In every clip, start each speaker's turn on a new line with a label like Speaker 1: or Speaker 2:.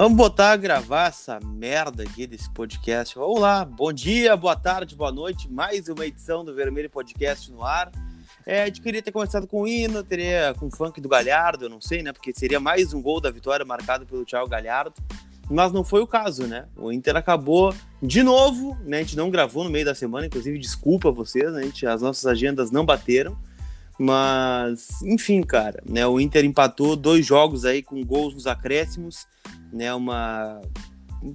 Speaker 1: Vamos botar a gravar essa merda aqui desse podcast. Vamos lá, bom dia, boa tarde, boa noite. Mais uma edição do Vermelho Podcast no ar. É, a gente queria ter começado com o hino, teria com o funk do Galhardo, eu não sei, né? Porque seria mais um gol da vitória marcado pelo Thiago Galhardo. Mas não foi o caso, né? O Inter acabou de novo, né? A gente não gravou no meio da semana, inclusive, desculpa a vocês, né? Gente, as nossas agendas não bateram. Mas, enfim, cara, né? O Inter empatou dois jogos aí com gols nos acréscimos, né? Uma.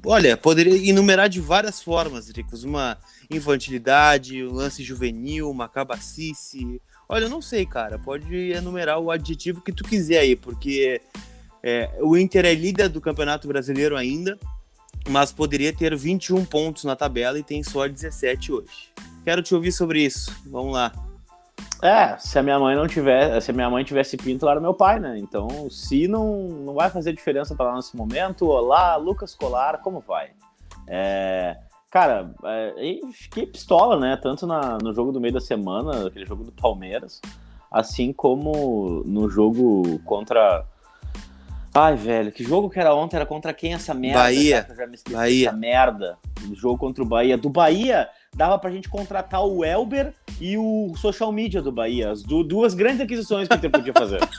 Speaker 1: Olha, poderia enumerar de várias formas, Ricos. Uma infantilidade, um lance juvenil, uma cabacice. Olha, eu não sei, cara. Pode enumerar o adjetivo que tu quiser aí, porque é, o Inter é líder do Campeonato Brasileiro ainda, mas poderia ter 21 pontos na tabela e tem só 17 hoje. Quero te ouvir sobre isso. Vamos lá.
Speaker 2: É, se a minha mãe não tiver, se a minha mãe tivesse pinto, ela era meu pai, né? Então, se não, não vai fazer diferença para nesse momento, olá, Lucas Colar, como vai? É, cara, é, fiquei pistola, né? Tanto na, no jogo do meio da semana, aquele jogo do Palmeiras, assim como no jogo contra. Ai, velho, que jogo que era ontem? Era contra quem essa merda?
Speaker 1: Bahia.
Speaker 2: Já me esqueci
Speaker 1: Bahia.
Speaker 2: Essa merda. O jogo contra o Bahia. Do Bahia, dava pra gente contratar o Elber e o social media do Bahia. As du duas grandes aquisições que o Inter podia fazer.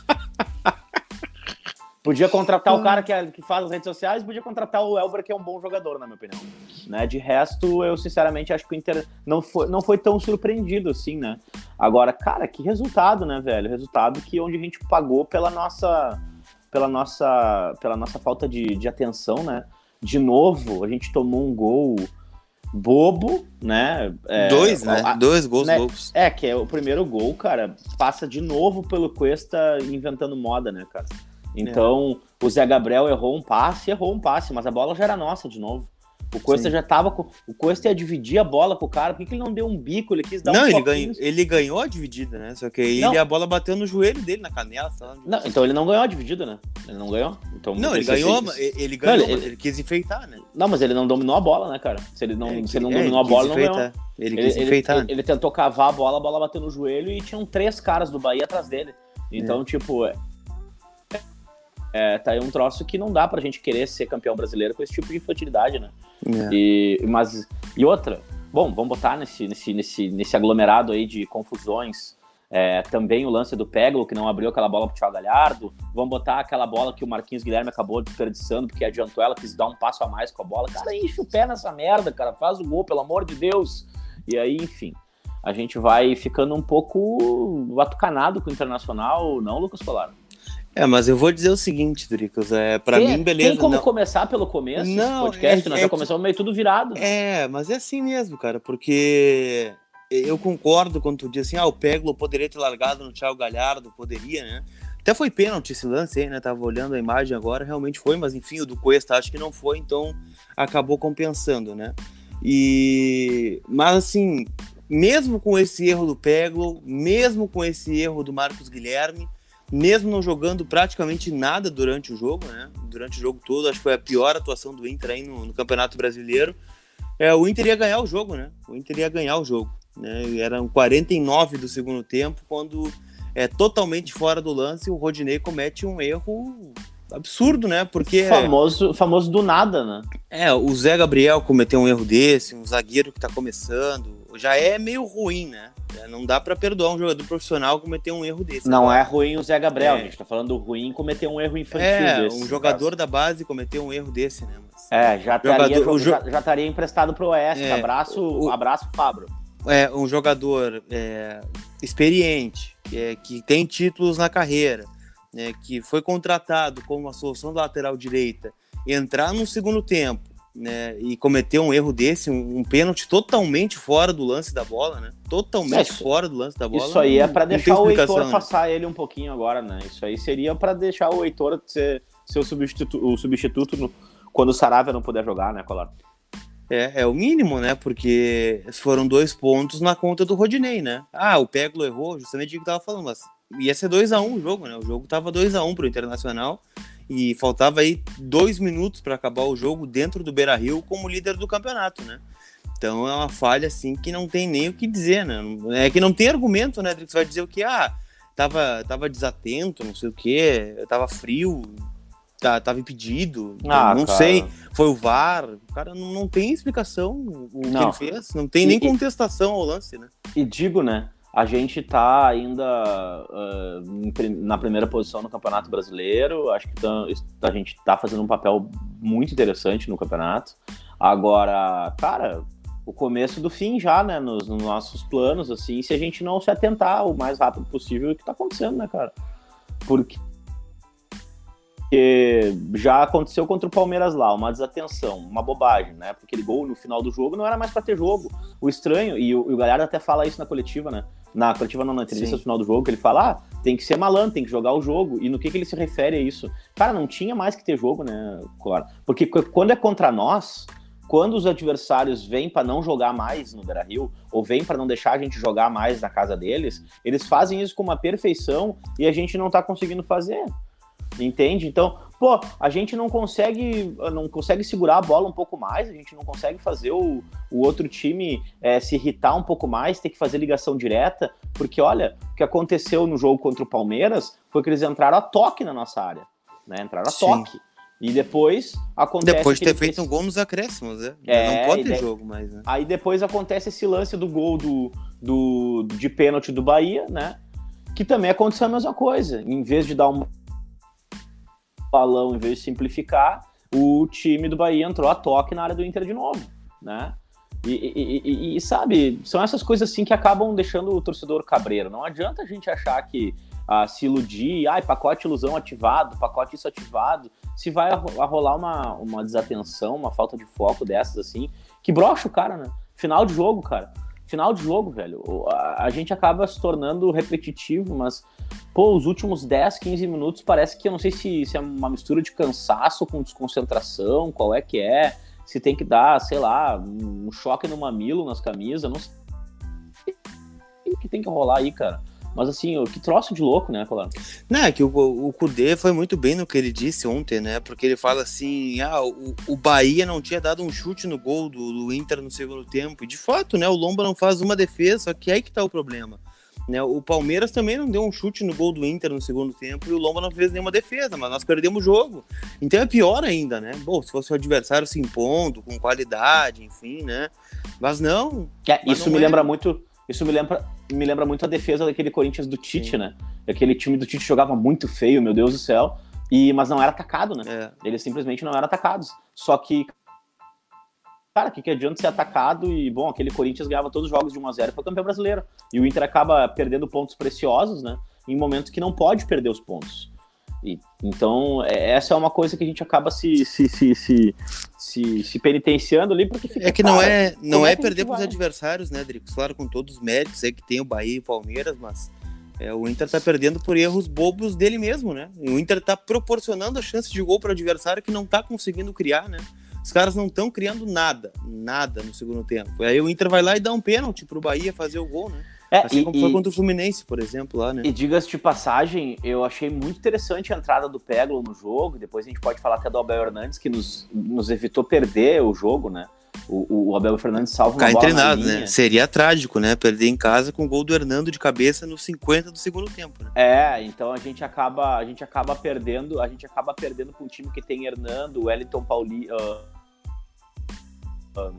Speaker 2: podia contratar o cara que, é, que faz as redes sociais, podia contratar o Elber, que é um bom jogador, na minha opinião. Né? De resto, eu sinceramente acho que o Inter não foi, não foi tão surpreendido assim, né? Agora, cara, que resultado, né, velho? Resultado que onde a gente pagou pela nossa pela nossa pela nossa falta de, de atenção, né? De novo, a gente tomou um gol bobo, né?
Speaker 1: É, Dois, né?
Speaker 2: a-
Speaker 1: Dois gols
Speaker 2: né?
Speaker 1: bobos.
Speaker 2: É, que é o primeiro gol, cara, passa de novo pelo Cuesta inventando moda, né, cara? Então, o Zé Gabriel errou um passe, errou um passe, mas a bola já era nossa de novo. O Cuesta
Speaker 1: Sim.
Speaker 2: já tava com. O Cuesta ia dividir a bola com o cara, por que, que ele não deu um bico? Ele quis dar
Speaker 1: Não,
Speaker 2: um
Speaker 1: ele ganhou, ele ganhou a dividida, né? Só que aí
Speaker 2: Não.
Speaker 1: ele- a bola bateu no joelho dele, na canela.
Speaker 2: Não, então ele não ganhou a dividida, né? Ele não ganhou. Então,
Speaker 1: Não, ele ganhou, ele ele ganhou,
Speaker 2: ele-
Speaker 1: mas ele quis enfeitar, né?
Speaker 2: Não, mas ele não dominou a bola, né, cara? Se ele não,
Speaker 1: É,
Speaker 2: se ele não
Speaker 1: é,
Speaker 2: dominou a bola, ele não ganhou.
Speaker 1: enfeitar. Ele
Speaker 2: Ele,
Speaker 1: quis
Speaker 2: ele-
Speaker 1: enfeitar.
Speaker 2: ele- ele tentou cavar a bola, a bola bateu no joelho e tinham três caras do Bahia atrás dele. Então, tipo, é, é, tá aí um troço que não dá pra gente querer ser campeão brasileiro com esse tipo de infantilidade, né?
Speaker 1: É.
Speaker 2: E, mas, e outra, bom, vamos botar nesse, nesse, nesse, nesse aglomerado aí de confusões é, também o lance do Peglo, que não abriu aquela bola pro Thiago Galhardo. Vamos botar aquela bola que o Marquinhos Guilherme acabou desperdiçando, porque adiantou ela, quis dar um passo a mais com a bola. Cara, enche o pé nessa merda, cara, faz o gol, pelo amor de Deus. E aí, enfim, a gente vai ficando um pouco atucanado com o Internacional, não, Lucas Colar?
Speaker 1: É, mas eu vou dizer o seguinte, Dricos, é, pra
Speaker 2: tem,
Speaker 1: mim, beleza.
Speaker 2: Tem como
Speaker 1: não-
Speaker 2: começar pelo começo
Speaker 1: Não,
Speaker 2: podcast?
Speaker 1: é-
Speaker 2: nós
Speaker 1: é
Speaker 2: já começamos meio tudo virado.
Speaker 1: É, mas é assim mesmo, cara, porque eu concordo quando tu diz assim, ah, o Peglo poderia ter largado no Thiago Galhardo, poderia, né? Até foi pênalti esse lance aí, né? Tava olhando a imagem agora, realmente foi, mas enfim, o do Cuesta acho que não foi, então acabou compensando, né? E mas assim, mesmo com esse erro do Peglo, mesmo com esse erro do Marcos Guilherme, mesmo não jogando praticamente nada durante o jogo, né? Durante o jogo todo, acho que foi a pior atuação do Inter aí no, no Campeonato Brasileiro. É, o Inter ia ganhar o jogo, né? O Inter ia ganhar o jogo. Né? Eram 49 do segundo tempo, quando é totalmente fora do lance, o Rodinei comete um erro absurdo, né? Porque
Speaker 2: Famoso, famoso do nada, né?
Speaker 1: é, o Zé Gabriel cometeu um erro desse, um zagueiro que tá começando, já é meio ruim, né? É, Não dá pra perdoar um jogador profissional cometer um erro desse.
Speaker 2: Não é ruim o Zé Gabriel,
Speaker 1: É.
Speaker 2: a gente tá falando do ruim cometer um erro infantil
Speaker 1: É,
Speaker 2: desse.
Speaker 1: um jogador da base cometeu um erro desse, né? Mas-
Speaker 2: caso. É, já estaria,
Speaker 1: Jogador- o jo-
Speaker 2: já, já estaria emprestado pro Oeste.
Speaker 1: É,
Speaker 2: abraço,
Speaker 1: o-
Speaker 2: abraço, Fabro.
Speaker 1: é um jogador é, experiente, que, é, tem títulos na carreira, né, que foi contratado como a solução da lateral direita, entrar no segundo tempo né, e cometer um erro desse, um, um pênalti totalmente fora do lance da bola, né? Totalmente
Speaker 2: É,
Speaker 1: fora do lance da bola.
Speaker 2: Isso aí é
Speaker 1: não- não tem
Speaker 2: deixar o Heitor
Speaker 1: né?
Speaker 2: passar ele um pouquinho agora, né? Isso aí seria pra deixar o Heitor ser, ser o substituto, o substituto no- quando o Saravia não puder jogar, né, Colar?
Speaker 1: É, é o mínimo, né? Porque foram dois pontos na conta do Rodinei, né? Ah, o Peglo errou, justamente o que eu tava falando, mas ia ser 2x1 o jogo, né? O jogo tava 2x1 pro Internacional e faltava aí dois minutos para acabar o jogo dentro do Beira Rio como líder do campeonato, né? Então é uma falha assim que não tem nem o que dizer, né? É que não tem argumento, né? Você vai dizer o que? Ah, tava, tava desatento, não sei o quê, tava frio. tá, tava impedido.
Speaker 2: Ah,
Speaker 1: não
Speaker 2: cara.
Speaker 1: sei. Foi o VAR. O cara não, não tem explicação o que
Speaker 2: Não.
Speaker 1: ele fez. Não tem nem contestação ao lance, né?
Speaker 2: E digo, né? A gente tá ainda prim- na primeira posição no Campeonato Brasileiro. Acho que tá- a gente tá fazendo um papel muito interessante no campeonato. Agora, cara, o começo do fim já, né? Nos, nos nossos planos, assim, se a gente não se atentar o mais rápido possível o que tá acontecendo, né, cara? Porque porque já aconteceu contra o Palmeiras lá, uma desatenção, uma bobagem, né? Porque aquele gol no final do jogo não era mais pra ter jogo. O estranho, e o, e o Galhardo até fala isso na coletiva, né? Na coletiva não, na entrevista
Speaker 1: Sim.
Speaker 2: no final do jogo, que ele fala, ah, tem que ser malandro, tem que jogar o jogo. E no que, que ele se refere a isso? Cara, não tinha mais que ter jogo, né, Cora? Porque qu- quando é contra nós, quando os adversários vêm pra não jogar mais no Beira-Rio, ou vêm pra não deixar a gente jogar mais na casa deles, eles fazem isso com uma perfeição e a gente não tá conseguindo fazer. Entende? Então, pô, a gente não consegue não consegue segurar a bola um pouco mais, a gente não consegue fazer o, o outro time é, se irritar um pouco mais, ter que fazer ligação direta, porque olha, o que aconteceu no jogo contra o Palmeiras foi que eles entraram a toque na nossa área, né? Entraram a
Speaker 1: Sim.
Speaker 2: toque. E depois acontece
Speaker 1: Depois de ter feito um gol nos acréscimos, né?
Speaker 2: É,
Speaker 1: não pode ter
Speaker 2: daí-
Speaker 1: jogo mais, né?
Speaker 2: Aí depois acontece esse lance do gol do, do, de pênalti do Bahia, né? Que também aconteceu a mesma coisa. Em vez de dar um balão, em vez de simplificar, o time do Bahia entrou a toque na área do Inter de novo, né? E, e- e- e, sabe, são essas coisas assim que acabam deixando o torcedor cabreiro. Não adianta a gente achar que ah, se iludir, ai, pacote ilusão ativado, pacote isso ativado. Se vai a, rolar uma, uma desatenção, uma falta de foco dessas assim, que brocha o cara, né? Final de jogo, cara. Final de jogo, velho. A, a gente acaba se tornando repetitivo, mas, pô, os últimos 10, 15 minutos parece que eu não sei se, se é uma mistura de cansaço com desconcentração, qual é que é. Se tem que dar, sei lá, um choque no mamilo nas camisas, não sei o que tem que rolar aí, cara. Mas assim, que troço de louco, né, Colar?
Speaker 1: Não, é que o, o Kudê foi muito bem no que ele disse ontem, né? Porque ele fala assim: ah, o, o Bahia não tinha dado um chute no gol do, do Inter no segundo tempo. E de fato, né? O Lomba não faz uma defesa, só que aí que tá o problema. Né, o Palmeiras também não deu um chute no gol do Inter no segundo tempo e o Lomba não fez nenhuma defesa, mas nós perdemos o jogo. Então é pior ainda, né? Bom, se fosse o adversário se impondo, com qualidade, enfim, né? Mas não,
Speaker 2: É,
Speaker 1: Mas
Speaker 2: isso
Speaker 1: não
Speaker 2: me
Speaker 1: é-
Speaker 2: lembra muito. Isso me lembra, me lembra muito a defesa daquele Corinthians do Tite,
Speaker 1: Sim.
Speaker 2: né? Aquele time do Tite jogava muito feio, meu Deus do céu. E, mas não era atacado, né?
Speaker 1: é,
Speaker 2: Eles simplesmente não eram atacados. Só que. Cara, o que, que adianta ser atacado? E, bom, aquele Corinthians ganhava todos os jogos de 1x0 e foi campeão brasileiro. E o Inter acaba perdendo pontos preciosos, né? Em momentos que não pode perder os pontos. E, então, é- essa é uma coisa que a gente acaba se, se, se, se, se, se penitenciando ali, porque fica.
Speaker 1: É que não
Speaker 2: cara,
Speaker 1: é, não é,
Speaker 2: é
Speaker 1: perder para os adversários, né, Dricos? Claro, com todos os méritos aí que tem o Bahia e o Palmeiras, mas é, o Inter tá perdendo por erros bobos dele mesmo, né? O Inter tá proporcionando a chance de gol para o adversário que não tá conseguindo criar, né? Os caras não estão criando nada, nada no segundo tempo. Aí o Inter vai lá e dá um pênalti pro Bahia fazer o gol, né?
Speaker 2: É,
Speaker 1: Assim
Speaker 2: e-
Speaker 1: como foi
Speaker 2: e-
Speaker 1: contra o Fluminense, por exemplo, lá, né?
Speaker 2: E diga-se de passagem, eu achei muito interessante a entrada do Peglo no jogo. Depois a gente pode falar até do Abel Hernandes, que nos, nos evitou perder o jogo, né? O, o Abel Fernandes salva
Speaker 1: nós,
Speaker 2: linha.
Speaker 1: né? Seria trágico, né? Perder em casa com o gol do Hernando de cabeça nos 50 do segundo tempo, né?
Speaker 2: É, então a gente acaba, a gente acaba perdendo, a gente acaba perdendo para um time que tem Hernando, Wellington Pauli, ah, ah,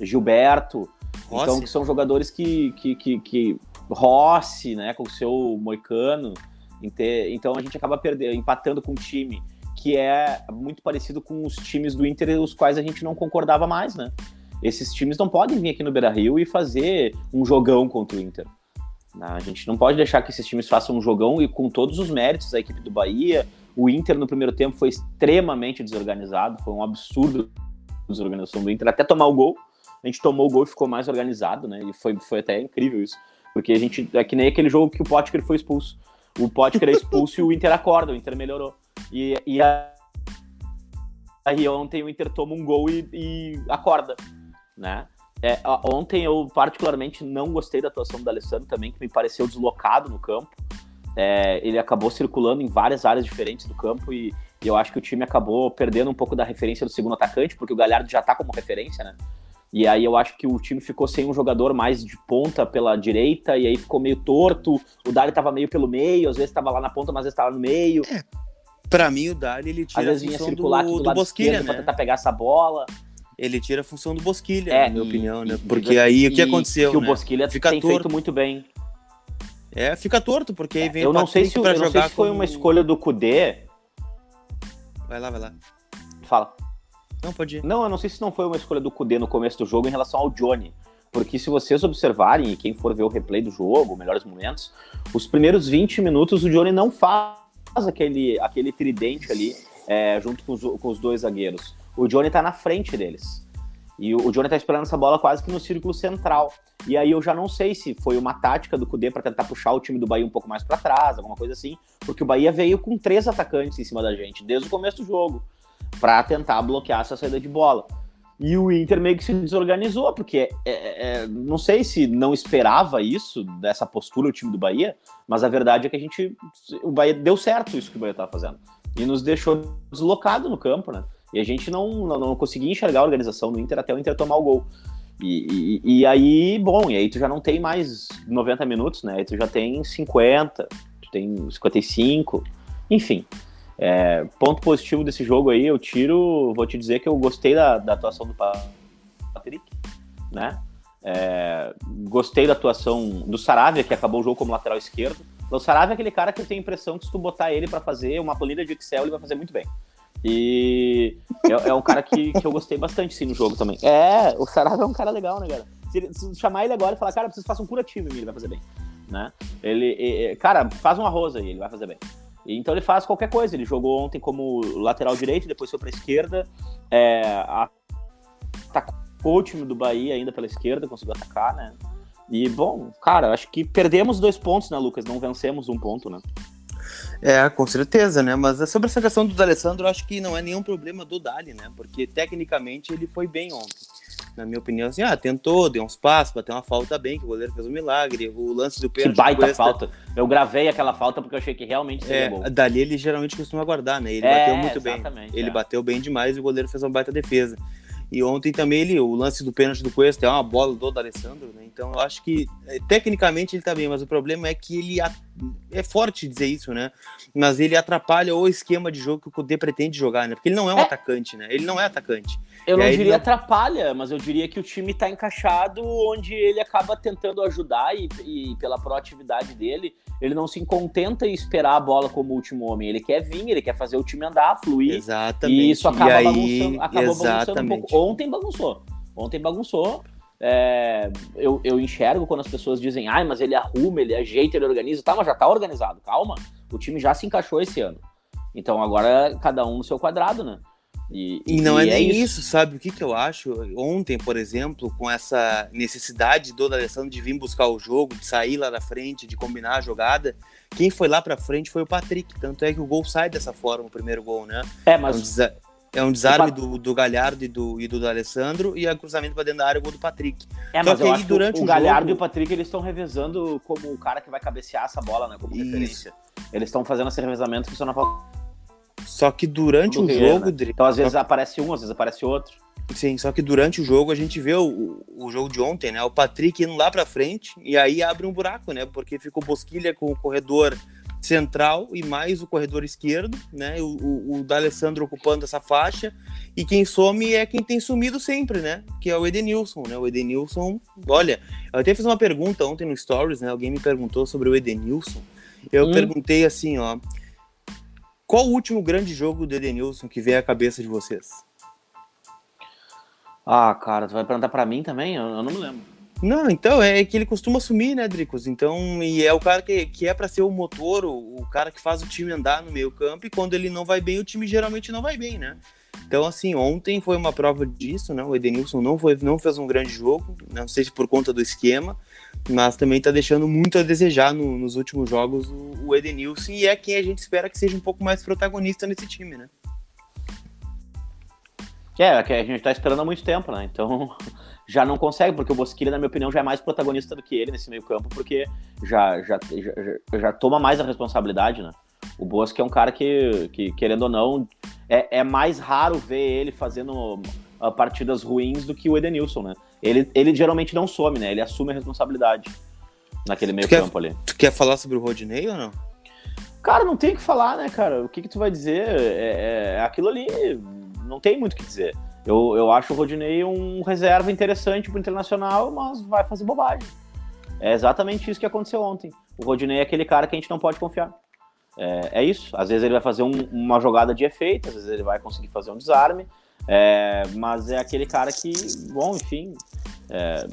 Speaker 2: Gilberto, então
Speaker 1: Rossi.
Speaker 2: que são jogadores que, que, que, que Rossi, né, com o seu Moicano, então a gente acaba perdendo, empatando com um time que é muito parecido com os times do Inter, os quais a gente não concordava mais, né? Esses times não podem vir aqui no Beira-Rio e fazer um jogão contra o Inter. né? A gente não pode deixar que esses times façam um jogão e com todos os méritos da equipe do Bahia, o Inter no primeiro tempo foi extremamente desorganizado, foi um absurdo a desorganização do Inter, até tomar o gol. A gente tomou o gol e ficou mais organizado, né? E foi, foi até incrível isso. Porque a gente. É que nem aquele jogo que o Potker foi expulso. O Potker é expulso e o Inter acorda, o Inter melhorou. E, e a- aí ontem o Inter toma um gol e, e acorda, né? É, ontem eu particularmente não gostei da atuação do Alessandro também, que me pareceu deslocado no campo. É, ele acabou circulando em várias áreas diferentes do campo e, e eu acho que o time acabou perdendo um pouco da referência do segundo atacante, porque o Galhardo já tá como referência, né? E aí eu acho que o time ficou sem um jogador mais de ponta pela direita, e aí ficou meio torto. O Dali tava meio pelo meio, às vezes tava lá na ponta, mas às vezes tava no meio.
Speaker 1: Pra mim, o Dali, ele tira
Speaker 2: Às vezes
Speaker 1: a
Speaker 2: vinha
Speaker 1: função
Speaker 2: circular
Speaker 1: do,
Speaker 2: aqui do,
Speaker 1: do
Speaker 2: lado
Speaker 1: Bosquilha,
Speaker 2: esquerdo
Speaker 1: né?
Speaker 2: pra tentar pegar essa bola.
Speaker 1: Ele tira a função do Bosquilha,
Speaker 2: É,
Speaker 1: na minha
Speaker 2: e-
Speaker 1: opinião, né? Porque
Speaker 2: e-
Speaker 1: aí o que aconteceu,
Speaker 2: Que o
Speaker 1: né?
Speaker 2: Bosquilha
Speaker 1: Fica
Speaker 2: tem
Speaker 1: torto.
Speaker 2: feito muito bem.
Speaker 1: É, fica torto, porque aí vem
Speaker 2: Eu
Speaker 1: o
Speaker 2: não sei se, eu não sei se foi
Speaker 1: como-
Speaker 2: uma escolha do Kudê.
Speaker 1: Vai lá, vai lá.
Speaker 2: Fala.
Speaker 1: Não, pode ir.
Speaker 2: Não, eu não sei se não foi uma escolha do Kudê no começo do jogo em relação ao Johnny. Porque se vocês observarem, e quem for ver o replay do jogo, melhores momentos, os primeiros 20 minutos o Johnny não faz aquele, aquele tridente ali é, junto com os, com os dois zagueiros. O Johnny tá na frente deles. E o, o Johnny tá esperando essa bola quase que no círculo central. E aí eu já não sei se foi uma tática do Kudê para tentar puxar o time do Bahia um pouco mais para trás, alguma coisa assim, porque o Bahia veio com três atacantes em cima da gente desde o começo do jogo para tentar bloquear essa saída de bola. E o Inter meio que se desorganizou, porque é, é, não sei se não esperava isso, dessa postura, o time do Bahia, mas a verdade é que a gente. O Bahia deu certo isso que o Bahia estava fazendo. E nos deixou deslocado no campo, né? E a gente não, não, não conseguia enxergar a organização do Inter até o Inter tomar o gol. E, e, e aí, bom, e aí tu já não tem mais 90 minutos, né? Aí tu já tem 50, tu tem 55, enfim. É, ponto positivo desse jogo aí, eu tiro, vou te dizer que eu gostei da, da atuação do Patrick, né? É, gostei da atuação do Saravia, que acabou o jogo como lateral esquerdo. O Saravia é aquele cara que eu tenho a impressão que se tu botar ele para fazer uma planilha de Excel, ele vai fazer muito bem. E é, é um cara que, que eu gostei bastante, sim, no jogo também. É, o Saravia é um cara legal, né, cara? Se, se chamar ele agora e falar, cara, preciso fazer um curativo ele vai fazer bem. Né? Ele, cara, faz um arroz aí, ele vai fazer bem. Então ele faz qualquer coisa. Ele jogou ontem como lateral direito, depois foi para a esquerda, é, atacou o time do Bahia ainda pela esquerda, conseguiu atacar, né? E bom, cara, acho que perdemos dois pontos, né, Lucas? Não vencemos um ponto, né?
Speaker 1: É, com certeza, né? Mas sobre essa questão do D'Alessandro, acho que não é nenhum problema do Dali, né? Porque tecnicamente ele foi bem ontem. Na minha opinião, assim, ah, tentou, deu uns passos, bateu uma falta bem, que o goleiro fez um milagre. O lance do
Speaker 2: Que
Speaker 1: pênalti.
Speaker 2: baita
Speaker 1: Cuesta-
Speaker 2: falta. Eu gravei aquela falta porque eu achei que realmente seria
Speaker 1: É,
Speaker 2: gol.
Speaker 1: dali ele geralmente costuma guardar, né? Ele
Speaker 2: É,
Speaker 1: bateu muito bem. Ele
Speaker 2: é.
Speaker 1: bateu bem demais e o goleiro fez uma baita defesa. E ontem também ele, o lance do pênalti do Cuesta é uma bola do D'Alessandro, né? Então eu acho que eh, tecnicamente ele tá bem, mas o problema é que ele é forte dizer isso, né? Mas ele atrapalha o esquema de jogo que o Kudê pretende jogar, né? Porque ele não é um
Speaker 2: É.
Speaker 1: atacante, né? Ele não é atacante.
Speaker 2: Eu
Speaker 1: E
Speaker 2: não diria
Speaker 1: não-
Speaker 2: atrapalha, mas eu diria que o time tá encaixado onde ele acaba tentando ajudar e, e pela proatividade dele, ele não se contenta em esperar a bola como último homem. Ele quer vir, ele quer fazer o time andar, fluir.
Speaker 1: Exatamente.
Speaker 2: E isso acaba
Speaker 1: e aí,
Speaker 2: bagunçando, acabou bagunçando um
Speaker 1: exatamente.
Speaker 2: pouco. Ontem bagunçou. Ontem bagunçou. É, eu, eu enxergo quando as pessoas dizem, ai, mas ele arruma, ele ajeita, ele organiza. Tá, mas já tá organizado, calma. O time já se encaixou esse ano. Então agora cada um no seu quadrado, né? E,
Speaker 1: E não é
Speaker 2: e
Speaker 1: nem isso. sabe? O que, que eu acho? Ontem, por exemplo, com essa necessidade do Alessandro de vir buscar o jogo, de sair lá da frente, de combinar a jogada, quem foi lá pra frente foi o Patrick. Tanto é que o gol sai dessa forma, o primeiro gol, né?
Speaker 2: É,
Speaker 1: É
Speaker 2: mas
Speaker 1: desa- é um desarme do, do Galhardo e do, e do Alessandro e a cruzamento pra dentro da área, o gol do Patrick.
Speaker 2: É,
Speaker 1: Só
Speaker 2: mas
Speaker 1: que
Speaker 2: eu
Speaker 1: aí,
Speaker 2: acho que
Speaker 1: durante
Speaker 2: o,
Speaker 1: o
Speaker 2: Galhardo
Speaker 1: jogo-
Speaker 2: e o Patrick eles estão revezando como o cara que vai cabecear essa bola, né? Como
Speaker 1: Isso.
Speaker 2: referência. Eles estão fazendo esse revezamento que só na
Speaker 1: Só que durante o
Speaker 2: Ribeiro,
Speaker 1: jogo,
Speaker 2: né?
Speaker 1: Dri-
Speaker 2: Então às vezes aparece um, às vezes aparece outro.
Speaker 1: Sim, só que durante o jogo a gente vê o, o jogo de ontem, né? O Patrick indo lá pra frente e aí abre um buraco, né? Porque ficou Bosquilha com o corredor central e mais o corredor esquerdo, né? O, o, o D'Alessandro ocupando essa faixa e quem some é quem tem sumido sempre, né? Que é o Edenilson, né? O Edenilson, olha, eu até fiz uma pergunta ontem no Stories, né? Alguém me perguntou sobre o Edenilson. Eu
Speaker 2: Hum.
Speaker 1: perguntei assim, ó. Qual o último grande jogo do Edenilson que veio à cabeça de vocês?
Speaker 2: Ah, cara, tu vai perguntar pra mim também? Eu, eu não me lembro.
Speaker 1: Não, então é que ele costuma sumir, né, Dricos? Então, e é o cara que, que é pra ser o motor, o, o cara que faz o time andar no meio campo, e quando ele não vai bem, o time geralmente não vai bem, né? Então, assim, ontem foi uma prova disso, né? O Edenilson não, foi, não fez um grande jogo, não sei se por conta do esquema, mas também tá deixando muito a desejar no- nos últimos jogos o, o Edenilson, e é quem a gente espera que seja um pouco mais protagonista nesse time, né?
Speaker 2: É, que a gente tá esperando há muito tempo, né? Então já não consegue, porque o Bosquilha, na minha opinião, já é mais protagonista do que ele nesse meio campo, porque já, já, já, já- toma mais a responsabilidade, né? O Bosque é um cara que, que querendo ou não, é, é mais raro ver ele fazendo ah, partidas ruins do que o Edenilson, né? Ele, ele geralmente não some, né? Ele assume a responsabilidade naquele meio
Speaker 1: quer-
Speaker 2: campo ali.
Speaker 1: Tu quer falar sobre o Rodinei ou não?
Speaker 2: Cara, não tem o que falar, né, cara? O que, que tu vai dizer? É, é aquilo ali, não tem muito o que dizer. Eu, eu acho o Rodinei um reserva interessante pro Internacional, mas vai fazer bobagem. É exatamente isso que aconteceu ontem. O Rodinei é aquele cara que a gente não pode confiar. É, é isso. Às vezes ele vai fazer um, uma jogada de efeito, às vezes ele vai conseguir fazer um desarme, é, mas é aquele cara que, bom, enfim. É,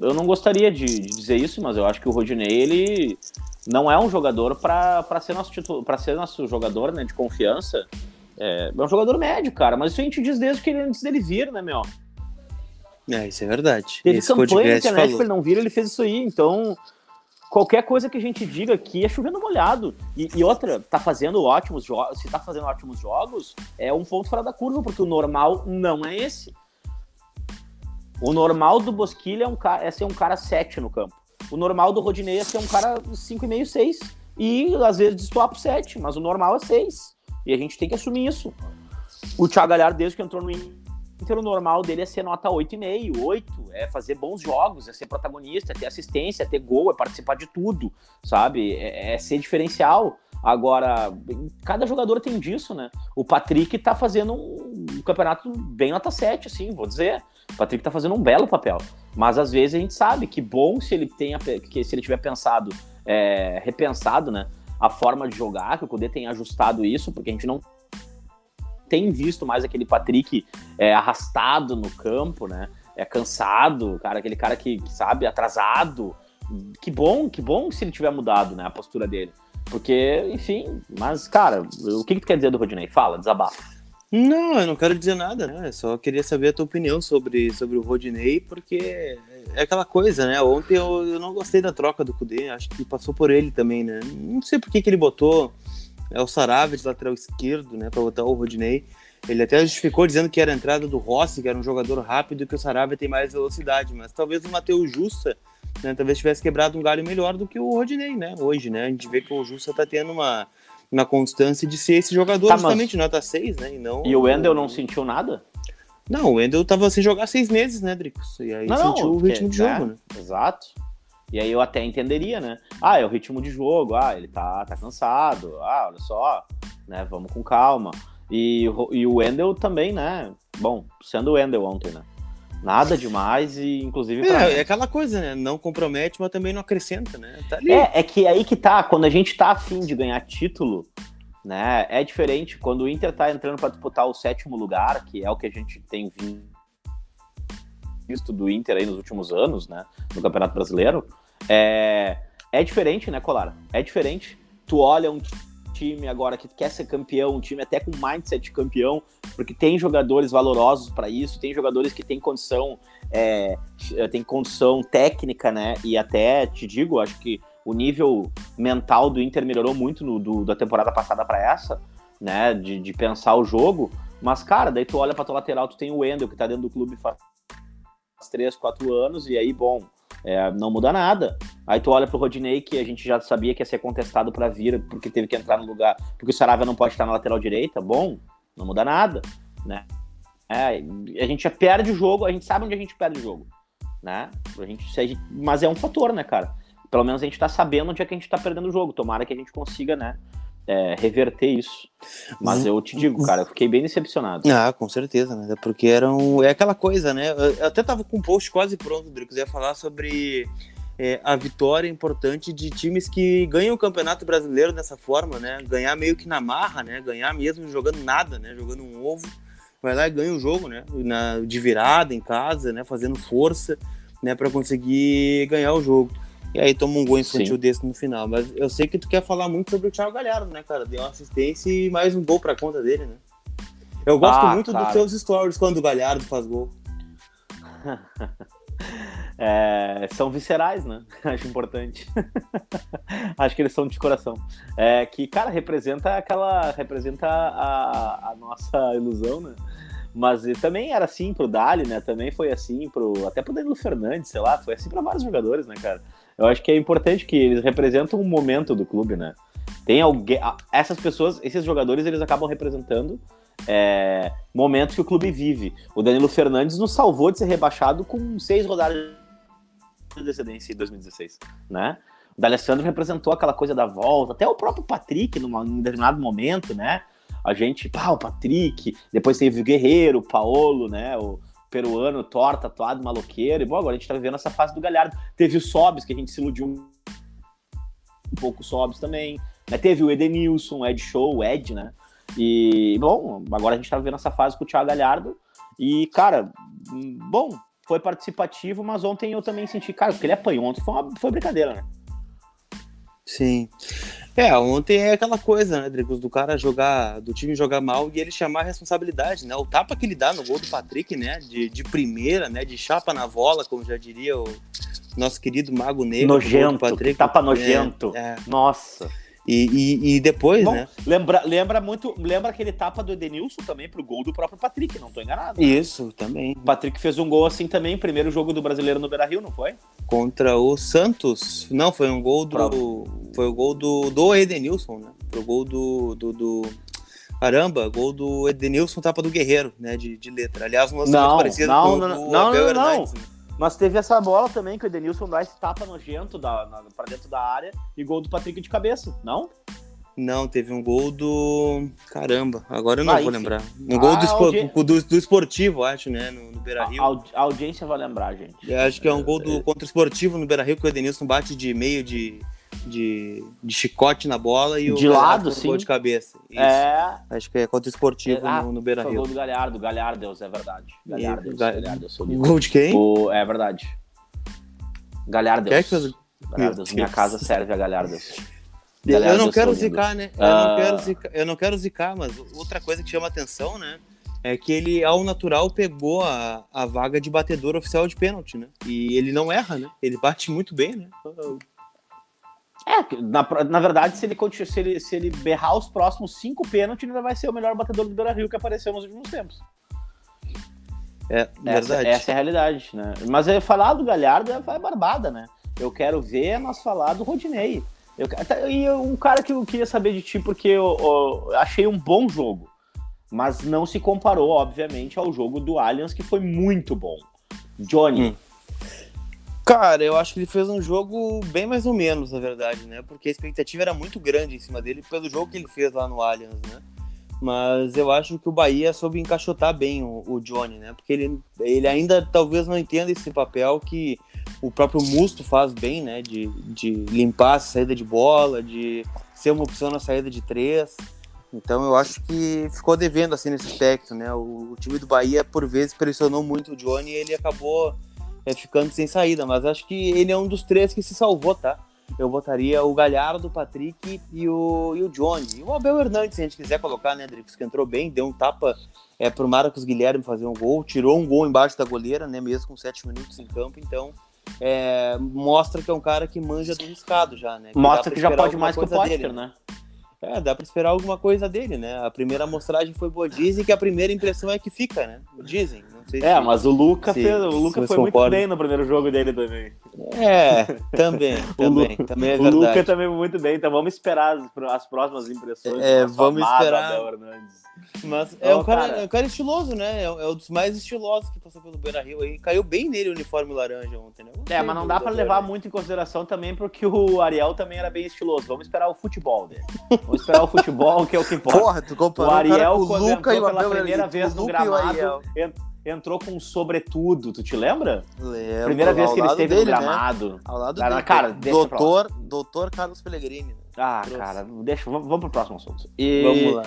Speaker 2: eu não gostaria de, de, dizer isso, mas eu acho que o Rodinei ele não é um jogador para ser nosso ser nosso jogador né, de confiança. É, é, um jogador médio, cara, mas isso a gente diz desde que ele, antes dele vir, né, meu?
Speaker 1: É, isso é verdade.
Speaker 2: Teve Esse campanha na internet falou. pra ele não vir, ele fez isso aí, então qualquer coisa que a gente diga aqui é chovendo molhado. E, e, outra, tá fazendo ótimos jogos. Se tá fazendo ótimos jogos, é um ponto fora da curva, porque o normal não é esse. O normal do Bosquilha é, um cara, é ser um cara 7 no campo. O normal do Rodinei é ser um cara 5,5, 6. E às vezes destoar pro 7, mas o normal é 6. E a gente tem que assumir isso. O Thiago Galhardo, desde que entrou no Inter, o normal dele é ser nota 8,5, 8, é fazer bons jogos, é ser protagonista, é ter assistência, é ter gol, é participar de tudo, sabe? É, é ser diferencial. Agora, cada jogador tem disso, né? O Patrick tá fazendo um, campeonato bem nota 7, assim, vou dizer. O Patrick tá fazendo um belo papel. Mas às vezes a gente sabe que bom se ele tenha, que se ele tiver pensado, é, repensado, né? A forma de jogar, que o Kudê tem ajustado isso, porque a gente não tem visto mais aquele Patrick é, arrastado no campo, né? É cansado, cara, aquele cara que, que, sabe, atrasado. Que bom, que bom se ele tiver mudado, né, a postura dele. Porque, enfim, mas, cara, o que, que tu quer dizer do Rodinei? Fala, desabafa.
Speaker 1: Não, eu não quero dizer nada, né? Eu só queria saber a tua opinião sobre, sobre o Rodinei, porque é aquela coisa, né? Ontem eu, eu não gostei da troca do Kudê, acho que passou por ele também, né? Não sei por que, que ele botou é o Sarave de lateral esquerdo, né, para botar o Rodinei. Ele até justificou dizendo que era a entrada do Rossi, que era um jogador rápido e que o Sarave tem mais velocidade, mas talvez o Matheus Justa, né, talvez tivesse quebrado um galho melhor do que o Rodinei, né, hoje, né, a gente vê que o Justa tá tendo uma, uma constância de ser esse jogador tá, justamente mas... nota 6, né, e não...
Speaker 2: E o Wendel não sentiu nada?
Speaker 1: Não, o Wendel tava sem jogar seis meses, né, Dricos? E aí não, sentiu não, o ritmo de jogo, é, né?
Speaker 2: Exato. E aí eu até entenderia, né? Ah, é o ritmo de jogo, ah, ele tá, tá cansado, ah, olha só, né? Vamos com calma. E, e o Wendel também, né? Bom, sendo o Wendel ontem, né? Nada demais e, inclusive...
Speaker 1: É, é aquela coisa, né? Não compromete, mas também não acrescenta, né?
Speaker 2: Tá é, é que aí que tá, quando a gente tá afim de ganhar título, né? É diferente quando o Inter tá entrando para disputar o sétimo lugar, que é o que a gente tem visto do Inter aí nos últimos anos, né? No Campeonato Brasileiro. É, é diferente, né, Colar? É diferente. Tu olha um time agora que quer ser campeão, um time até com mindset campeão, porque tem jogadores valorosos para isso, tem jogadores que têm condição, é, tem condição técnica, né? E até te digo, acho que o nível mental do Inter melhorou muito no, do, da temporada passada para essa, né? De, de, pensar o jogo. Mas, cara, daí tu olha pra tua lateral, tu tem o Wendel, que tá dentro do clube faz 3, 4 anos, e aí, bom, é, não muda nada. Aí tu olha pro Rodinei, que a gente já sabia que ia ser contestado para vir, porque teve que entrar no lugar, porque o Saravia não pode estar na lateral direita. Bom, não muda nada, né? É, a gente já perde o jogo, a gente sabe onde a gente perde o jogo, né? A gente, a gente, mas é um fator, né, cara? Pelo menos a gente tá sabendo onde é que a gente tá perdendo o jogo. Tomara que a gente consiga, né? é, reverter isso. Mas eu te digo, cara, eu fiquei bem decepcionado.
Speaker 1: Ah, com certeza, né? Porque eram. É aquela coisa, né? Eu até tava com um post quase pronto, Dricos. ia falar sobre é, a vitória importante de times que ganham o Campeonato Brasileiro dessa forma, né? Ganhar meio que na marra, né? Ganhar mesmo jogando nada, né? Jogando um ovo. Vai lá e ganha o jogo, né? Na, de virada em casa, né? Fazendo força, né? Para conseguir ganhar o jogo. E aí toma um gol infantil Sim. desse no final. Mas eu sei que tu quer falar muito sobre o Thiago Galhardo, né, cara? Deu uma assistência e mais um gol pra conta dele, né? Eu gosto ah, muito dos seus stories quando o Galhardo faz gol.
Speaker 2: É, são viscerais, né? Acho importante. Acho que eles são de coração. É, que, cara, representa aquela. representa a, a nossa ilusão, né? Mas também era assim pro Dali, né? Também foi assim pro. Até pro Danilo Fernandes, sei lá, foi assim para vários jogadores, né, cara? Eu acho que é importante que eles representam um momento do clube, né? Tem alguém. Essas pessoas, esses jogadores, eles acabam representando é, momentos que o clube vive. O Danilo Fernandes nos salvou de ser rebaixado com seis rodadas de antecedência em 2016, né? O D'Alessandro representou aquela coisa da volta, até o próprio Patrick, num determinado momento, né? A gente, pá, o Patrick, depois teve o Guerreiro, o Paolo, né? O peruano, torta, atuado, maloqueiro. E bom, agora a gente tá vivendo essa fase do Galhardo. Teve o Sobs, que a gente se iludiu um pouco Sobs também. Né? Teve o Edenilson, o Ed Show, o Ed, né? E, bom, agora a gente tá vivendo essa fase com o Thiago Galhardo. E, cara, bom, foi participativo, mas ontem eu também senti, cara, que ele apanhou ontem foi, uma, foi brincadeira, né?
Speaker 1: Sim. É, ontem é aquela coisa, né, Dricos, do cara jogar, do time jogar mal e ele chamar a responsabilidade, né? O tapa que ele dá no gol do Patrick, né? De, de primeira, né? De chapa na bola, como já diria o nosso querido Mago Negro.
Speaker 2: Nojento, Patrick. tapa nojento. É, é. Nossa.
Speaker 1: E, e, e depois, Bom, né?
Speaker 2: Lembra, lembra muito. Lembra aquele tapa do Edenilson também pro gol do próprio Patrick, não tô enganado.
Speaker 1: Isso, também.
Speaker 2: O Patrick fez um gol assim também, primeiro jogo do brasileiro no Beira Rio, não foi?
Speaker 1: Contra o Santos. Não, foi um gol do. Foi o gol do, do Edenilson, né? Pro gol do, do, do. Caramba, gol do Edenilson, tapa do Guerreiro, né? De, de letra. Aliás, uma
Speaker 2: não, parecido não, com não, não, não, não. Mas teve essa bola também que o Edenilson dá esse tapa nojento da, na, pra dentro da área e gol do Patrick de cabeça, não?
Speaker 1: Não, teve um gol do. Caramba, agora eu não ah, vou enfim. lembrar. Um gol do, audi... do, do, esportivo, acho, né? No, no Beira Rio.
Speaker 2: A, a, audiência vai lembrar, gente.
Speaker 1: Eu acho que é um gol do contra o esportivo no Beira Rio que o Edenilson bate de meio de, de, de chicote na bola e
Speaker 2: de o lado, sim.
Speaker 1: gol de cabeça.
Speaker 2: Isso. É.
Speaker 1: Acho que é contra o esportivo ah, no, no Beira Rio.
Speaker 2: gol do Galhardo, Galhardeus, é verdade. Galhardeus,
Speaker 1: Ga... Galhardeus, Gol de quem?
Speaker 2: O... É verdade. Galhardeus. Quer que fez... Galhardeus. Minha casa serve a Galhardeus.
Speaker 1: Galhardeus eu não quero zicar, né? Eu, não ah. quero zicar, eu não quero zicar, mas outra coisa que chama atenção, né? É que ele, ao natural, pegou a, a vaga de batedor oficial de pênalti, né? E ele não erra, né? Ele bate muito bem, né?
Speaker 2: É, na, na verdade, se ele, se, ele, se ele berrar os próximos cinco pênaltis, ele vai ser o melhor batedor do Beira Rio que apareceu nos últimos tempos.
Speaker 1: É,
Speaker 2: verdade. Essa, essa é a realidade, né? Mas eu falar do Galhardo é, é barbada, né? Eu quero ver nós falar do Rodinei. Eu, e um cara que eu queria saber de ti, porque eu, eu, achei um bom jogo. Mas não se comparou, obviamente, ao jogo do Allianz, que foi muito bom. Johnny. Hum.
Speaker 1: Cara, eu acho que ele fez um jogo bem mais ou menos, na verdade, né? Porque a expectativa era muito grande em cima dele pelo jogo que ele fez lá no Allianz, né? Mas eu acho que o Bahia soube encaixotar bem o, o Johnny, né? Porque ele, ele ainda talvez não entenda esse papel que o próprio Musto faz bem, né? De, de limpar a saída de bola, de ser uma opção na saída de três. Então eu acho que ficou devendo assim nesse aspecto, né? O, o time do Bahia por vezes pressionou muito o Johnny e ele acabou é, ficando sem saída. Mas acho que ele é um dos três que se salvou, tá? eu botaria o Galhardo, o Patrick e o, e o Johnny. E o Abel Hernandes, se a gente quiser colocar, né, Dricos, que entrou bem, deu um tapa é, pro Marcos Guilherme fazer um gol, tirou um gol embaixo da goleira, né, mesmo com sete minutos em campo, então é, mostra que é um cara que manja do riscado já, né?
Speaker 2: Que mostra que já pode mais que o Potter, dele, né?
Speaker 1: É, dá pra esperar alguma coisa dele, né? A primeira amostragem foi boa. Dizem que a primeira impressão é que fica, né? Dizem.
Speaker 2: É, se, mas o Luca, se, fez, o Luca foi muito bem no primeiro jogo dele também.
Speaker 1: É, também, também, Lu, também é
Speaker 2: verdade. O Luca também muito bem, então vamos esperar as, as próximas impressões.
Speaker 1: É, vamos esperar. Mas é, um cara, cara, é um cara estiloso, né? É, é um dos mais estilosos que passou pelo Beira Rio aí. Caiu bem nele o uniforme laranja ontem, né?
Speaker 2: É, mas não dá para levar muito em consideração também, porque o Ariel também era bem estiloso. Vamos esperar o futebol dele. Vamos esperar o futebol, que é o que importa.
Speaker 1: Porra, tu comparou
Speaker 2: o Ariel, o quando Luca entrou pela primeira vez no gramado, entrou com um sobretudo, tu te lembra?
Speaker 1: Lembro.
Speaker 2: Primeira vez que ele esteve dele, no né? gramado.
Speaker 1: Né? Ao lado cara, dele. Cara, doutor, doutor Carlos Pellegrini.
Speaker 2: Ah, Trouxe. cara, deixa, vamos, vamos pro próximo assunto. E...
Speaker 1: Vamos lá.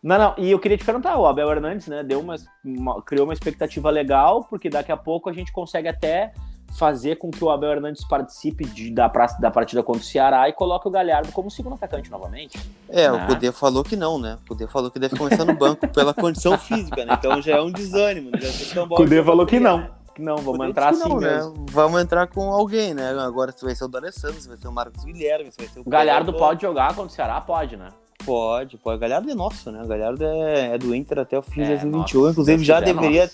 Speaker 2: Não, não, e eu queria te perguntar, o Abel Hernandes, né, deu uma, uma, criou uma expectativa legal, porque daqui a pouco a gente consegue até fazer com que o Abel Hernandes participe de, da, da partida contra o Ceará e coloque o Galhardo como segundo atacante novamente.
Speaker 1: É, né? o Poder falou que não, né? O Poder falou que deve começar no banco pela condição física, né? Então já é um desânimo. Né?
Speaker 2: O Poder falou que não. Que não, vamos Poder entrar assim não,
Speaker 1: né? Vamos entrar com alguém, né? Agora se vai ser o D'Alessandro, se vai ser o Marcos Guilherme, se vai ser o...
Speaker 2: O Galhardo pode jogar contra o Ceará? Pode, né?
Speaker 1: Pode, pode. Galhardo é nosso, né? Galhardo é, é do Inter até o fim de é, 2021. Inclusive já deveria...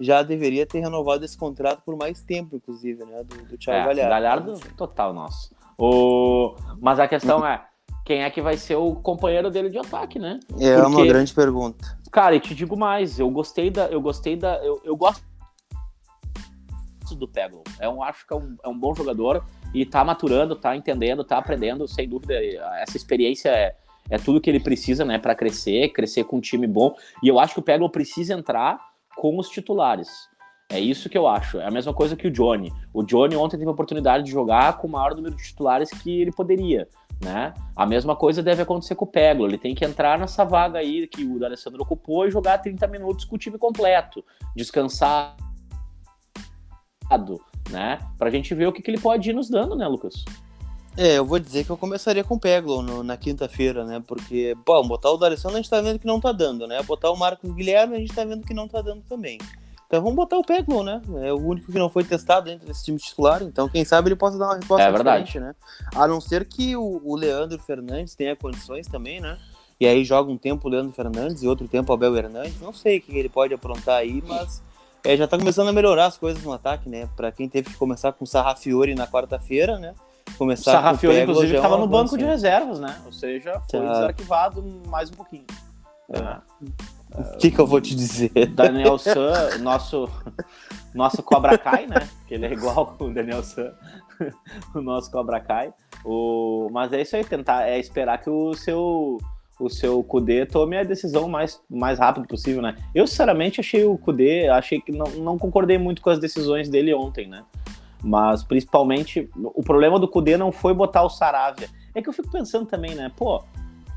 Speaker 1: já deveria ter renovado esse contrato por mais tempo, inclusive, né? Do, do Thiago é, Galhardo.
Speaker 2: Galhardo, total nosso. O... Mas a questão é, quem é que vai ser o companheiro dele de ataque, né?
Speaker 1: É Porque... uma grande pergunta.
Speaker 2: Cara, e te digo mais, eu gostei da. Eu gostei da. Eu, eu gosto do Pego. É um, acho que é um, é um bom jogador. e tá maturando, tá entendendo, tá aprendendo, sem dúvida. Essa experiência é, é tudo que ele precisa, né, para crescer, crescer com um time bom. E eu acho que o Peglo precisa entrar com os titulares. É isso que eu acho. É a mesma coisa que o Johnny. O Johnny ontem teve a oportunidade de jogar com o maior número de titulares que ele poderia. Né? A mesma coisa deve acontecer com o Peglo. Ele tem que entrar nessa vaga aí que o Alessandro ocupou e jogar 30 minutos com o time completo, descansado, né? Pra gente ver o que, que ele pode ir nos dando, né, Lucas?
Speaker 1: É, eu vou dizer que eu começaria com o Peglo no, na quinta-feira, né? Porque, bom, botar o D'Alessandro a gente tá vendo que não tá dando, né? Botar o Marcos Guilherme a gente tá vendo que não tá dando também. Então vamos botar o Peglo, né? É o único que não foi testado dentro desse time titular, então quem sabe ele possa dar uma resposta
Speaker 2: é diferente,
Speaker 1: né? A não ser que o, o, Leandro Fernandes tenha condições também, né? E aí joga um tempo o Leandro Fernandes e outro tempo o Abel Hernandes. Não sei o que ele pode aprontar aí, mas é, já tá começando a melhorar as coisas no ataque, né? Para quem teve que começar com o Sarrafiori na quarta-feira, né?
Speaker 2: Começar o Sarrafiori, inclusive, estava é no banco de reservas, né? Ou seja, foi tá. desarquivado mais um pouquinho.
Speaker 1: É. O que, que eu vou te dizer?
Speaker 2: Daniel San, nosso, nosso Cobra Kai, né? Que ele é igual com o Daniel San, o nosso Cobra Kai. O... Mas é isso aí, tentar, é esperar que o seu o seu Kudê tome a decisão mais, mais rápido possível, né? Eu, sinceramente, achei o Kudê, achei que não, não concordei muito com as decisões dele ontem, né? Mas, principalmente, o problema do Kudê não foi botar o Saravia. É que eu fico pensando também, né? Pô,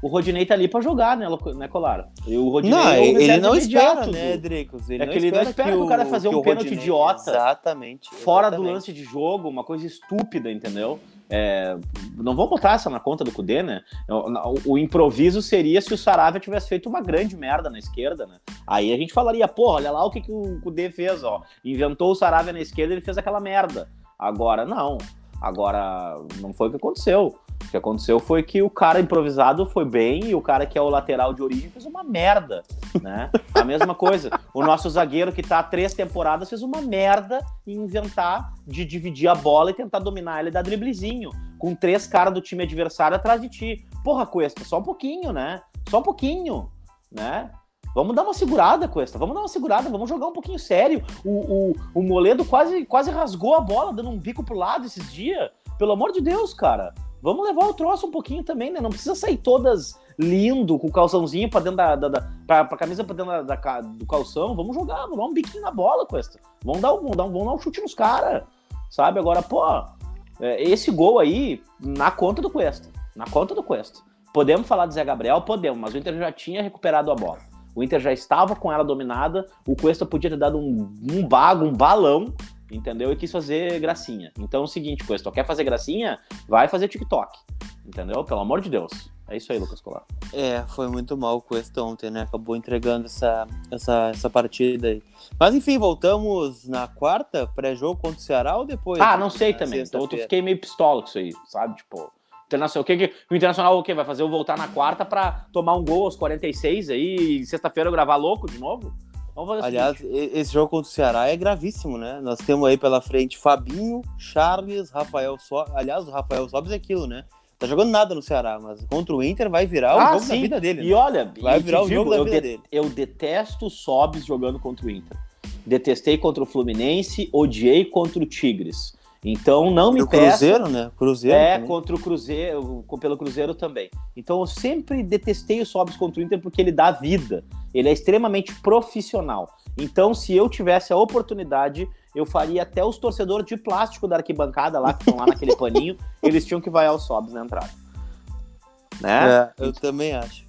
Speaker 2: o Rodinei tá ali pra jogar, né, né Colar?
Speaker 1: E o Rodinei não, é ele não espera, né, Dricos?
Speaker 2: Ele é que ele não espera que, o, cara fazer um pênalti Rodinei, idiota.
Speaker 1: Exatamente.
Speaker 2: Fora
Speaker 1: exatamente.
Speaker 2: do lance de jogo, uma coisa estúpida, entendeu? É, não vão botar essa na conta do Cudê, né? O, o, improviso seria se o Saravia tivesse feito uma grande merda na esquerda, né? Aí a gente falaria, porra, olha lá o que, que o Cudê fez, ó. Inventou o Saravia na esquerda e ele fez aquela merda. Agora, não. Agora, não foi o que aconteceu. O que aconteceu foi que o cara improvisado foi bem e o cara que é o lateral de origem fez uma merda, né? A mesma coisa. O nosso zagueiro que tá há três temporadas fez uma merda em inventar de dividir a bola e tentar dominar ele e dar driblezinho, com três caras do time adversário atrás de ti. Porra, Cuesta, só um pouquinho, né? Só um pouquinho, né? Vamos dar uma segurada, Cuesta. Vamos dar uma segurada, vamos jogar um pouquinho sério. O, o, o Moledo quase, quase rasgou a bola, dando um bico pro lado esses dias. Pelo amor de Deus, cara. Vamos levar o troço um pouquinho também, né? Não precisa sair todas lindo, com o calçãozinho pra dentro da. da, da pra, pra camisa pra dentro da, da, do calção. Vamos jogar, vamos dar um biquinho na bola, Cuesta. Vamos dar, vamos dar, vamos dar um chute nos caras. Sabe? Agora, pô, é, esse gol aí, na conta do Cuesta. Na conta do Cuesta. Podemos falar do Zé Gabriel? Podemos, mas o Inter já tinha recuperado a bola. O Inter já estava com ela dominada. O Cuesta podia ter dado um, um bago, um balão entendeu? E quis fazer gracinha. Então é o seguinte, Cuesta, quer fazer gracinha? Vai fazer TikTok, entendeu? Pelo amor de Deus. É isso aí, Lucas Colar.
Speaker 1: É, foi muito mal o Cuesta ontem, né? Acabou entregando essa, essa, essa partida aí. Mas enfim, voltamos na quarta, pré-jogo contra o Ceará ou depois?
Speaker 2: Ah, não sei também. Então eu fiquei meio pistola com isso aí, sabe? Tipo, Internacional, o que, que o Internacional o que vai fazer? Eu voltar na quarta para tomar um gol aos 46 aí e sexta-feira eu gravar louco de novo?
Speaker 1: Aliás, esse jogo contra o Ceará é gravíssimo, né? Nós temos aí pela frente Fabinho, Charles, Rafael Sobis. Aliás, o Rafael Sobis é aquilo, né? Tá jogando nada no Ceará, mas contra o Inter vai virar o ah, jogo sim. da vida dele.
Speaker 2: E né? olha,
Speaker 1: vai virar o
Speaker 2: digo,
Speaker 1: jogo da vida dele.
Speaker 2: Eu detesto o Sobis jogando contra o Inter. Detestei contra o Fluminense, odiei contra o Tigres. Então não me peça.
Speaker 1: Cruzeiro, né? Cruzeiro.
Speaker 2: É, também. contra o Cruzeiro, pelo Cruzeiro também. Então eu sempre detestei o Sobis contra o Inter porque ele dá vida. Ele é extremamente profissional. Então, se eu tivesse a oportunidade, eu faria até os torcedores de plástico da arquibancada lá, que estão lá naquele paninho, eles tinham que vaiar o Sobs na entrada.
Speaker 1: Né? É, eu também acho.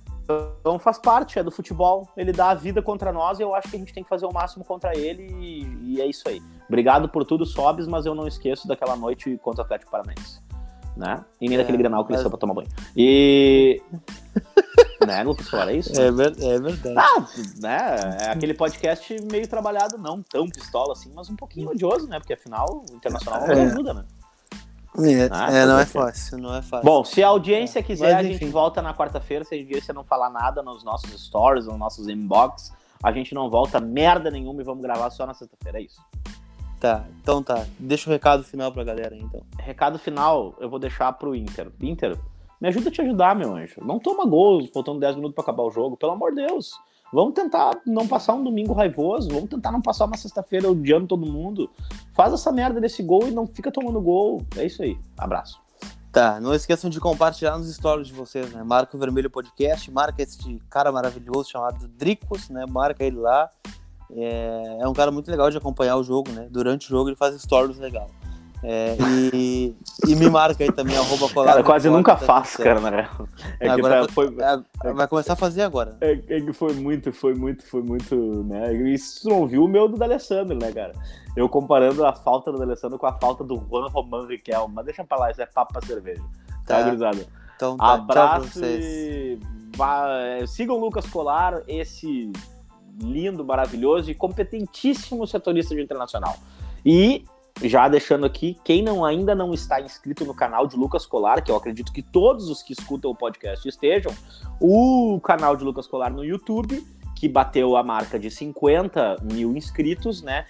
Speaker 2: Então faz parte, é do futebol. Ele dá a vida contra nós e eu acho que a gente tem que fazer o máximo contra ele e, e é isso aí. Obrigado por tudo, Sobs, mas eu não esqueço daquela noite contra o Atlético Paranaense. Né? E nem é, daquele granal que mas... ele saiu pra tomar banho. E. né, Lucas Flora, é isso?
Speaker 1: É, ver, é verdade.
Speaker 2: Ah, né, é aquele podcast meio trabalhado, não tão pistola assim, mas um pouquinho odioso, né? Porque afinal o Internacional é. ajuda, né?
Speaker 1: É, ah, é não é fácil, não é fácil.
Speaker 2: Bom, se a audiência quiser, mas, a gente volta na quarta-feira. Se a audiência não falar nada nos nossos stories, nos nossos inbox, a gente não volta merda nenhuma e vamos gravar só na sexta-feira, é isso.
Speaker 1: Tá, então tá. Deixa o recado final pra galera aí, então.
Speaker 2: Recado final eu vou deixar pro Inter. Inter, me ajuda a te ajudar, meu anjo. Não toma gols faltando 10 minutos para acabar o jogo, pelo amor de Deus. Vamos tentar não passar um domingo raivoso, vamos tentar não passar uma sexta-feira odiando todo mundo. Faz essa merda desse gol e não fica tomando gol. É isso aí. Abraço.
Speaker 1: Tá, não esqueçam de compartilhar nos stories de vocês, né? Marca o Vermelho Podcast, marca esse cara maravilhoso chamado Dricos, né? Marca ele lá. É, é um cara muito legal de acompanhar o jogo, né? Durante o jogo ele faz stories legal. É, e, e, me marca aí também, arroba
Speaker 2: colar. Cara, quase nunca tá faço, cara, na real.
Speaker 1: É agora tá, foi, é, vai começar a fazer agora.
Speaker 2: É, é, que foi muito, foi muito, foi muito, né? E se tu não viu o meu do D'Alessandro, né, cara? Eu comparando a falta do D'Alessandro com a falta do Juan Román Riquelme. Mas deixa pra lá, isso é papo pra cerveja. Tá, tá gurizada? Então tá, Abraço e sigam o Lucas Colar, esse lindo, maravilhoso e competentíssimo setorista de internacional. E já deixando aqui, quem não ainda não está inscrito no canal de Lucas Colar, que eu acredito que todos os que escutam o podcast estejam, o canal de Lucas Colar no YouTube, que bateu a marca de 50 mil inscritos, né?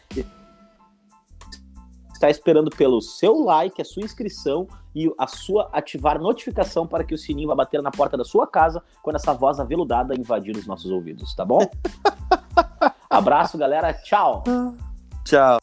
Speaker 2: Está esperando pelo seu like, a sua inscrição e a sua ativar notificação para que o sininho vá bater na porta da sua casa quando essa voz aveludada invadir os nossos ouvidos, tá bom? Abraço, galera. Tchau.
Speaker 1: Tchau.